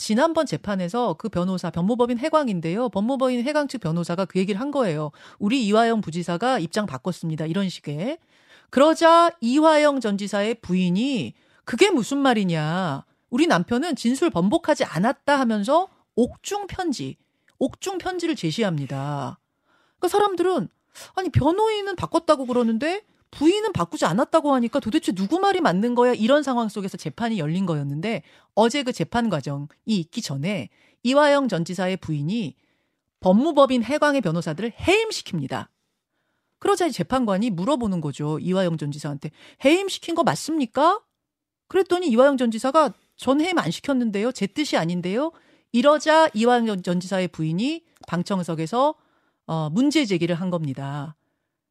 지난번 재판에서 그 변호사 법무법인 해광인데요. 법무법인 해광 측 변호사가 그 얘기를 한 거예요. 우리 이화영 부지사가 입장 바꿨습니다. 이런 식의. 그러자 이화영 전 지사의 부인이 그게 무슨 말이냐. 우리 남편은 진술 번복하지 않았다 하면서 옥중 편지, 옥중 편지를 제시합니다. 그러니까 사람들은 아니 변호인은 바꿨다고 그러는데 부인은 바꾸지 않았다고 하니까 도대체 누구 말이 맞는 거야? 이런 상황 속에서 재판이 열린 거였는데 어제 그 재판 과정이 있기 전에 이화영 전 지사의 부인이 법무법인 해광의 변호사들을 해임시킵니다. 그러자 재판관이 물어보는 거죠. 이화영 전 지사한테 해임시킨 거 맞습니까? 그랬더니 이화영 전 지사가 전 해임 안 시켰는데요. 제 뜻이 아닌데요. 이러자 이화영 전 지사의 부인이 방청석에서 어, 문제 제기를 한 겁니다.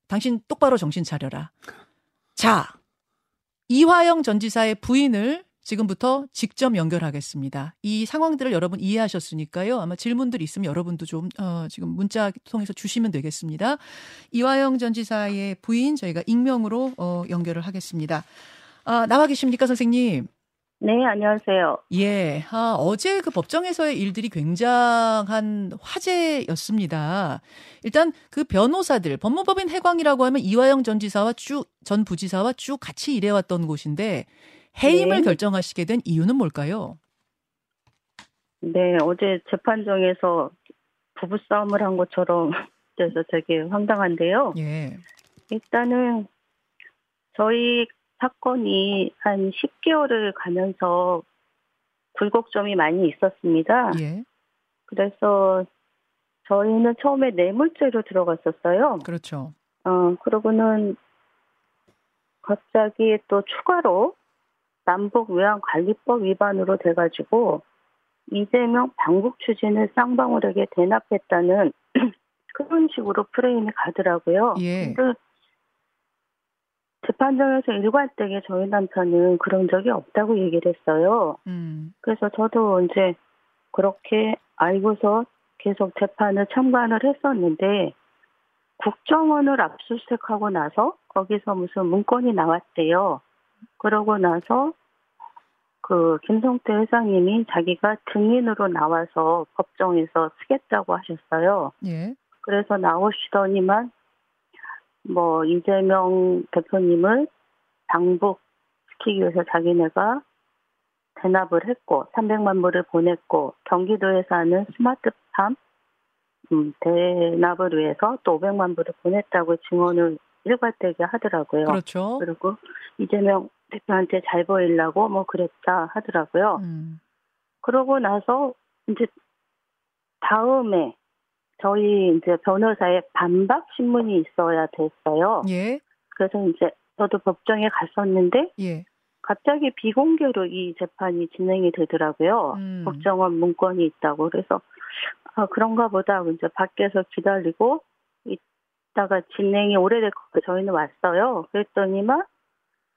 당신 똑바로 정신 차려라. 자, 이화영 전 지사의 부인을 지금부터 직접 연결하겠습니다. 이 상황들을 여러분 이해하셨으니까요. 아마 질문들 있으면 여러분도 좀 어, 지금 문자 통해서 주시면 되겠습니다. 이화영 전 지사의 부인 저희가 익명으로 어, 연결을 하겠습니다. 아, 나와 계십니까, 선생님? 네, 안녕하세요. 예. 아, 어제 그 법정에서의 일들이 굉장한 화제였습니다. 일단 그 변호사들, 법무법인 해광이라고 하면 이화영 전 지사와 쭉, 전 부지사와 쭉 같이 일해왔던 곳인데 해임을 네. 결정하시게 된 이유는 뭘까요? 네, 어제 재판정에서 부부싸움을 한 것처럼 그래서 되게 황당한데요. 예. 일단은 저희 사건이 한 10개월을 가면서 굴곡점이 많이 있었습니다. 예. 그래서 저희는 처음에 뇌물죄로 들어갔었어요. 그렇죠. 어, 그러고는 갑자기 또 추가로 남북 외환 관리법 위반으로 돼가지고 이재명 방북 추진을 쌍방울에게 대납했다는 그런 식으로 프레임이 가더라고요. 예. 근데 재판장에서 일관되게 저희 남편은 그런 적이 없다고 얘기를 했어요. 음. 그래서 저도 이제 그렇게 알고서 계속 재판을 참관을 했었는데 국정원을 압수수색하고 나서 거기서 무슨 문건이 나왔대요. 그러고 나서 그 김성태 회장님이 자기가 증인으로 나와서 법정에서 쓰겠다고 하셨어요. 예. 그래서 나오시더니만 뭐 이재명 대표님을 방북시키기 위해서 자기네가 대납을 했고 300만 불을 보냈고 경기도에 사는 스마트팜 음, 대납을 위해서 또 500만 불을 보냈다고 증언을 일괄되게 하더라고요. 그렇죠. 그리고 이재명 대표한테 잘 보이려고 뭐 그랬다 하더라고요. 음. 그러고 나서 이제 다음에 저희 이제 변호사의 반박 신문이 있어야 됐어요. 예. 그래서 이제 저도 법정에 갔었는데 예. 갑자기 비공개로 이 재판이 진행이 되더라고요. 음. 법정원 문건이 있다고 그래서 아, 그런가 보다 이제 밖에서 기다리고 있다가 진행이 오래됐고 저희는 왔어요. 그랬더니만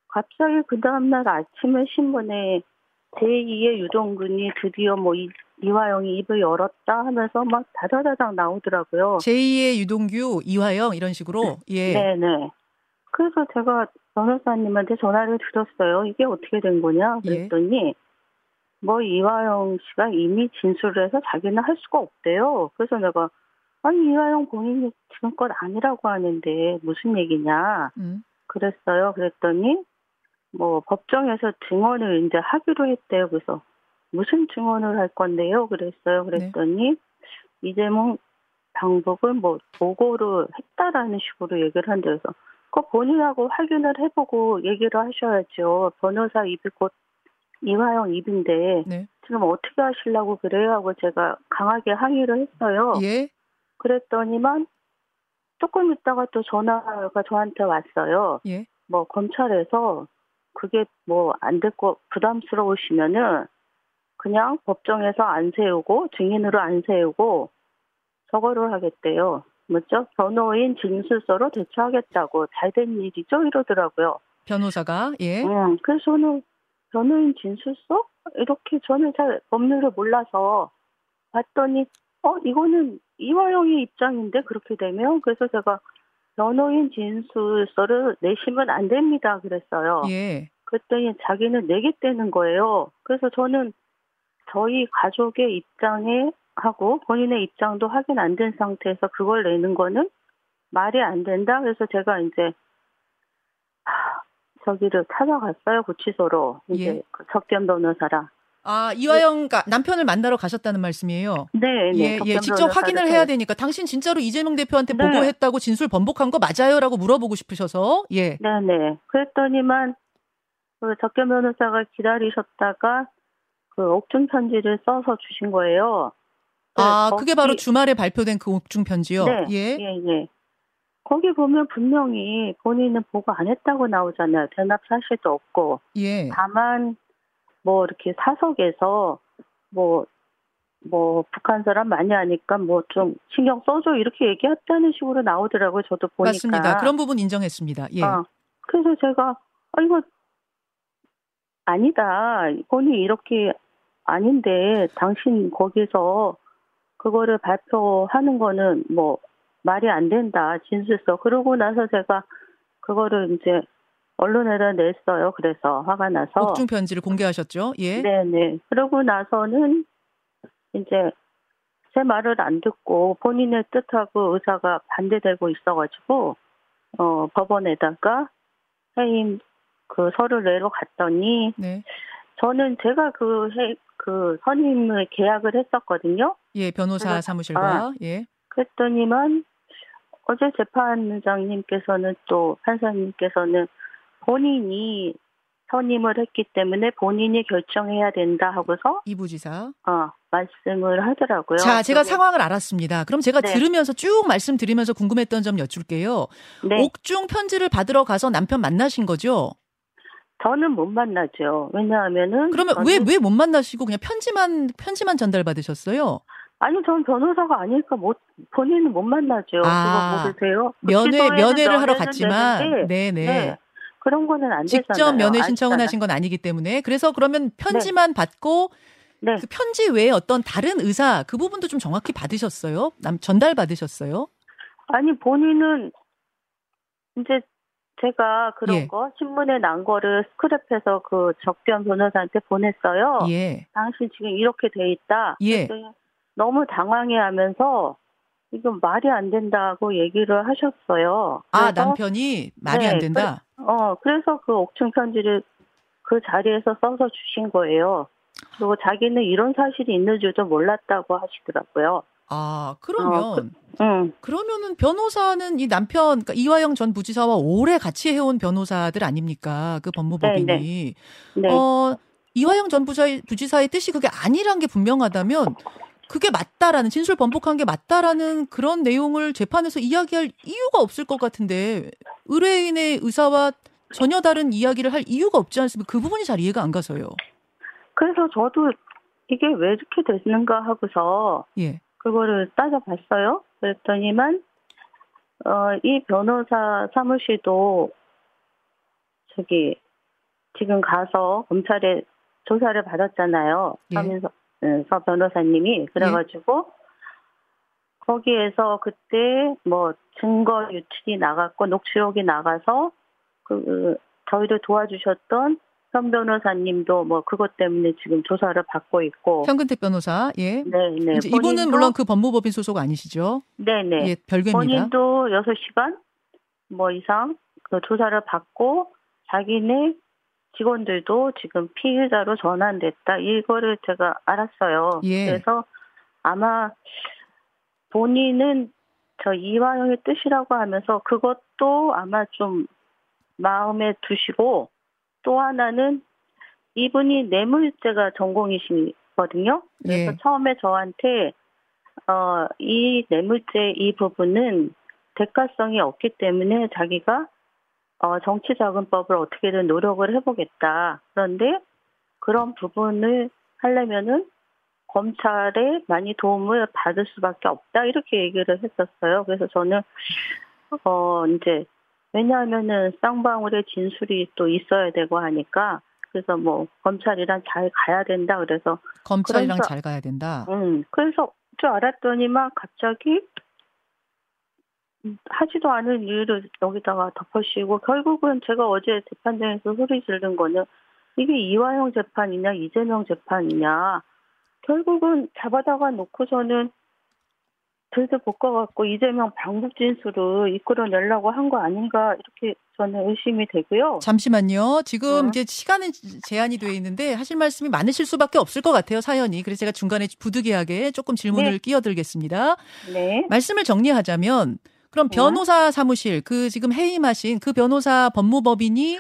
갑자기 그 다음날 아침에 신문에 제2의 유동근이 드디어 뭐 이, 이화영이 입을 열었다 하면서 막 다다다닥 나오더라고요. 제2의 유동규, 이화영 이런 식으로 예. 네네. 그래서 제가 변호사님한테 전화를 드렸어요. 이게 어떻게 된 거냐 예. 그랬더니 예. 뭐 이화영 씨가 이미 진술을 해서 자기는 할 수가 없대요. 그래서 내가 아니 이화영 본인이 지금껏 아니라고 하는데 무슨 얘기냐 음. 그랬어요. 그랬더니 뭐 법정에서 증언을 이제 하기로 했대요. 그래서 무슨 증언을 할 건데요? 그랬어요. 그랬더니 네. 이재명 당국은 뭐 보고를 했다라는 식으로 얘기를 한대 그래서 그 본인하고 확인을 해보고 얘기를 하셔야죠. 변호사 입이 곧 이화영 입인데 네. 지금 어떻게 하시려고 그래요? 하고 제가 강하게 항의를 했어요. 예. 그랬더니만 조금 있다가 또 전화가 저한테 왔어요. 예. 뭐 검찰에서 그게 뭐 안 됐고 부담스러우시면은 그냥 법정에서 안 세우고 증인으로 안 세우고 저거를 하겠대요. 뭐죠? 변호인 진술서로 대처하겠다고 잘 된 일이죠 이러더라고요. 변호사가 예. 음, 그래서 저는 변호인 진술서 이렇게 저는 잘 법률을 몰라서 봤더니 어 이거는 이화영의 입장인데 그렇게 되면 그래서 제가 변호인 진술서를 내시면 안 됩니다. 그랬어요. 예. 그랬더니 자기는 내겠다는 거예요. 그래서 저는 저희 가족의 입장에 하고 본인의 입장도 확인 안 된 상태에서 그걸 내는 거는 말이 안 된다. 그래서 제가 이제 저기를 찾아갔어요 구치소로 이제 예. 그 접견 변호사랑. 아 이화영 가 남편을 만나러 가셨다는 말씀이에요. 네, 네. 예, 예, 직접 확인을 해야 되니까 당신 진짜로 이재명 대표한테 네. 보고했다고 진술 번복한 거 맞아요라고 물어보고 싶으셔서 예. 네, 네. 그랬더니만 그 접견 변호사가 기다리셨다가 그 옥중 편지를 써서 주신 거예요. 아, 네, 그게 거기- 바로 주말에 발표된 그 옥중 편지요. 네, 예. 예, 예. 거기 보면 분명히 본인은 보고 안 했다고 나오잖아요. 대납 사실도 없고. 예. 다만 뭐 이렇게 사석에서 뭐 뭐 북한 사람 많이 하니까 뭐 좀 신경 써줘 이렇게 얘기했다는 식으로 나오더라고요. 저도 보니까. 맞습니다. 그런 부분 인정했습니다. 예. 어, 그래서 제가 아 이거 아니다. 본인이 이렇게 아닌데 당신 거기서 그거를 발표하는 거는 뭐 말이 안 된다. 진술서. 그러고 나서 제가 그거를 이제 언론에다 냈어요. 그래서 화가 나서. 옥중 편지를 공개하셨죠. 예. 네네. 그러고 나서는 이제 제 말을 안 듣고 본인의 뜻하고 의사가 반대되고 있어가지고 어 법원에다가 해임 그 서류 내러 갔더니 네. 저는 제가 그 해, 그 선임을 계약을 했었거든요. 예, 변호사 그래서- 사무실과 예. 그랬더니만 어제 재판장님께서는 또 판사님께서는 본인이 선임을 했기 때문에 본인이 결정해야 된다 하고서 이부지사. 어, 말씀을 하더라고요. 자, 제가 상황을 알았습니다. 그럼 제가 네. 들으면서 쭉 말씀드리면서 궁금했던 점 여쭐게요. 네, 옥중 편지를 받으러 가서 남편 만나신 거죠? 저는 못 만나죠. 왜냐하면은 그러면 왜 왜 못 만나시고 그냥 편지만 편지만 전달 받으셨어요? 아니 전 변호사가 아니니까 못 본인은 못 만나죠. 아, 그거 모르세요? 면회 면회를 하러 갔지만 네네. 네, 그런 거는 안 직접 되잖아요. 면회 신청을. 하신 건 아니기 때문에 그래서 그러면 편지만 받고 네. 그 편지 외에 어떤 다른 의사 그 부분도 좀 정확히 받으셨어요? 남 전달 받으셨어요? 아니 본인은 이제 제가 그런 예. 거 신문에 난 거를 스크랩해서 그 적견 변호사한테 보냈어요. 예. 당신 지금 이렇게 돼 있다. 예. 너무 당황해하면서 이건 말이 안 된다고 얘기를 하셨어요. 아 남편이 말이 네, 안 된다. 어 그래서 그 옥중 편지를 그 자리에서 써서 주신 거예요. 그리고 자기는 이런 사실이 있는 줄도 몰랐다고 하시더라고요. 아 그러면 어, 응. 그러면은 변호사는 이 남편 그러니까 이화영 전 부지사와 오래 같이 해온 변호사들 아닙니까? 그 법무법인이 네. 어 이화영 전 부자, 부지사의 뜻이 그게 아니란 게 분명하다면 그게 맞다라는 진술 번복한 게 맞다라는 그런 내용을 재판에서 이야기할 이유가 없을 것 같은데 의뢰인의 의사와 전혀 다른 이야기를 할 이유가 없지 않습니까? 그 부분이 잘 이해가 안 가서요. 그래서 저도 이게 왜 이렇게 됐는가 하고서 예. 그거를 따져봤어요. 그랬더니만 어, 이 변호사 사무실도 저기 지금 가서 검찰에 조사를 받았잖아요. 예. 하면서 서 변호사님이 그래가지고 거기에서 그때 뭐 증거 유출이 나갔고 녹취록이 나가서 그 저희를 도와주셨던 현 변호사님도 뭐 그것 때문에 지금 조사를 받고 있고 현근택 변호사. 예. 네, 네. 이분은 물론 그 법무법인 소속 아니시죠? 네, 네. 예, 별개입니다. 본인도 6시 간 뭐 이상 그 조사를 받고 자기네 직원들도 지금 피해자로 전환됐다. 이거를 제가 알았어요. 예. 그래서 아마 본인은 저 이화영의 뜻이라고 하면서 그것도 아마 좀 마음에 두시고 또 하나는 이분이 뇌물죄가 전공이시거든요. 그래서 예. 처음에 저한테 어, 이 뇌물죄 이 부분은 대가성이 없기 때문에 자기가 어, 정치자금법을 어떻게든 노력을 해보겠다. 그런데 그런 부분을 하려면은 검찰에 많이 도움을 받을 수밖에 없다. 이렇게 얘기를 했었어요. 그래서 저는 어 이제 왜냐하면은 쌍방울의 진술이 또 있어야 되고 하니까 그래서 뭐 검찰이랑 잘 가야 된다. 그래서 검찰이랑 그러니까- 잘 가야 된다. 음, 그래서 줄 알았더니만 갑자기 음, 하지도 않은 이유를 여기다가 덮어씌우고 결국은 제가 어제 재판장에서 소리 지른 거는 이게 이화영 재판이냐 이재명 재판이냐 결국은 잡아다가 놓고서는 들도 볶아갖고 이재명 방북 진술을 이끌어내려고 한 거 아닌가 이렇게 저는 의심이 되고요. 잠시만요. 지금 네. 이제 시간은 제한이 되어 있는데 하실 말씀이 많으실 수밖에 없을 것 같아요. 사연이. 그래서 제가 중간에 부득이하게 조금 질문을 네. 끼어들겠습니다. 네. 말씀을 정리하자면 그럼 네. 변호사 사무실 그 지금 해임하신 그 변호사 법무법인이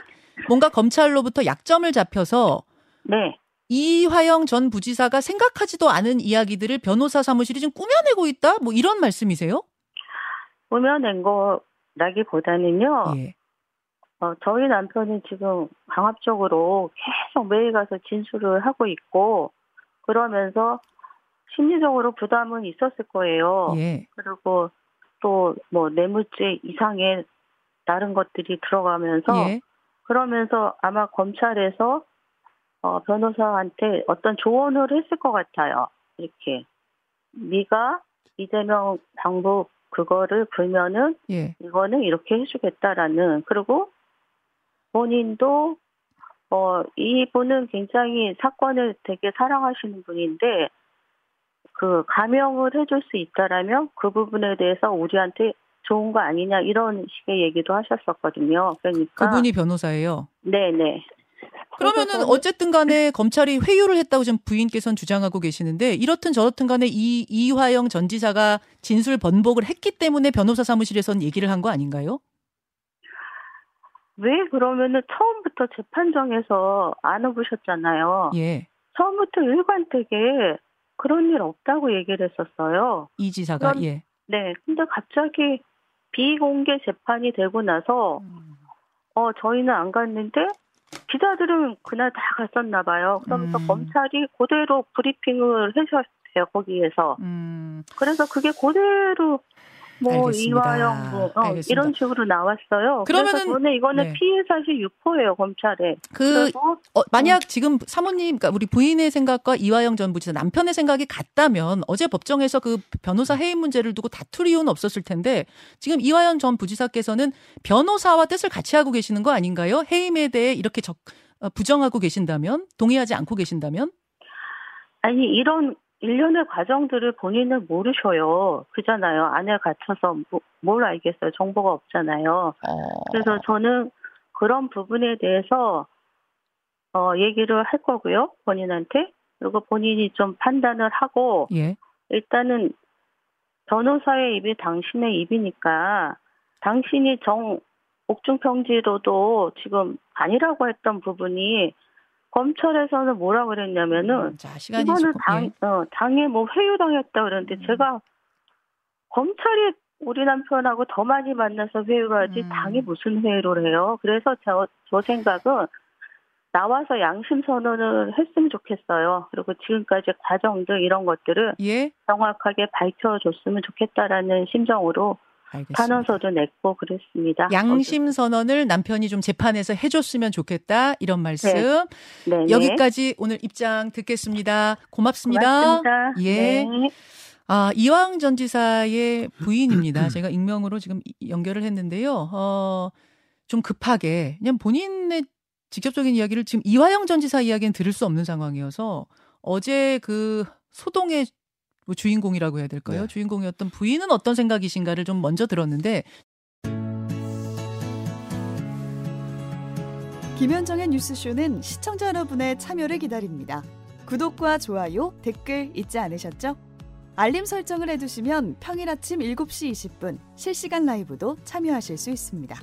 뭔가 검찰로부터 약점을 잡혀서 네. 이화영 전 부지사가 생각하지도 않은 이야기들을 변호사 사무실이 지금 꾸며내고 있다? 뭐 이런 말씀이세요? 꾸며낸 거라기보다는요. 예. 어, 저희 남편이 지금 강압적으로 계속 매일 가서 진술을 하고 있고 그러면서 심리적으로 부담은 있었을 거예요. 예. 그리고 또 뭐 뇌물죄 이상의 다른 것들이 들어가면서 예. 그러면서 아마 검찰에서 어, 변호사한테 어떤 조언을 했을 것 같아요. 이렇게 네가 이재명 당부 그거를 불면은 예. 이거는 이렇게 해주겠다라는 그리고 본인도 어 이분은 굉장히 사건을 되게 사랑하시는 분인데 그 감형을 해줄 수 있다라면 그 부분에 대해서 우리한테 좋은 거 아니냐 이런 식의 얘기도 하셨었거든요. 그러니까 그분이 변호사예요. 네네. 그러면은 어쨌든 간에 검찰이 회유를 했다고 지금 부인께서는 주장하고 계시는데 이렇든 저렇든 간에 이 이화영 전 지사가 진술 번복을 했기 때문에 변호사 사무실에선 얘기를 한 거 아닌가요? 왜 그러면은 처음부터 재판정에서 안 해보셨잖아요. 예. 처음부터 일관되게 그런 일 없다고 얘기를 했었어요. 이 지사가 그럼, 예. 네. 근데 갑자기 비공개 재판이 되고 나서 음. 어 저희는 안 갔는데 기자들은 그날 다 갔었나 봐요. 그러면서 음. 검찰이 그대로 브리핑을 해주셨어요 거기에서. 음. 그래서 그게 그대로 뭐 알겠습니다. 이화영 뭐 어, 이런 식으로 나왔어요. 그러면은 저는 이거는 네. 피해 사실 유포예요 검찰에. 그 어, 만약 지금 사모님, 그러니까 우리 부인의 생각과 이화영 전 부지사 남편의 생각이 같다면 어제 법정에서 그 변호사 해임 문제를 두고 다툴 이유는 없었을 텐데 지금 이화영 전 부지사께서는 변호사와 뜻을 같이 하고 계시는 거 아닌가요? 해임에 대해 이렇게 적, 어, 부정하고 계신다면 동의하지 않고 계신다면? 아니 이런 일련의 과정들을 본인은 모르셔요. 그잖아요. 안에 갇혀서 뭐, 뭘 알겠어요. 정보가 없잖아요. 어. 그래서 저는 그런 부분에 대해서 어, 얘기를 할 거고요. 본인한테. 그리고 본인이 좀 판단을 하고 예. 일단은 변호사의 입이 당신의 입이니까 당신이 정 옥중평지로도 지금 아니라고 했던 부분이 검찰에서는 뭐라 그랬냐면은 음, 자, 이거는 당, 예. 어, 당에 뭐 회유당했다 그러는데 음. 제가 검찰이 우리 남편하고 더 많이 만나서 회유를 하지 음. 당이 무슨 회유를 해요. 그래서 저, 저 생각은 나와서 양심 선언을 했으면 좋겠어요. 그리고 지금까지 과정들 이런 것들을 예? 정확하게 밝혀줬으면 좋겠다라는 심정으로 알겠습니다. 탄원서도 냈고 그랬습니다. 양심 선언을 남편이 좀 재판에서 해줬으면 좋겠다 이런 말씀. 네. 네. 여기까지 오늘 입장 듣겠습니다. 고맙습니다. 고맙습니다. 예. 네. 아, 이왕 전 지사의 부인입니다. 제가 익명으로 지금 연결을 했는데요. 어, 좀 급하게 그냥 본인의 직접적인 이야기를 지금 이화영 전 지사 이야기는 들을 수 없는 상황이어서 어제 그 소동의 뭐 주인공이라고 해야 될까요? 네. 주인공이었던 부인은 어떤 생각이신가를 좀 먼저 들었는데 김현정의 뉴스쇼는 시청자 여러분의 참여를 기다립니다. 구독과 좋아요, 댓글 잊지 않으셨죠? 알림 설정을 해두시면 평일 아침 7시 20분 실시간 라이브도 참여하실 수 있습니다.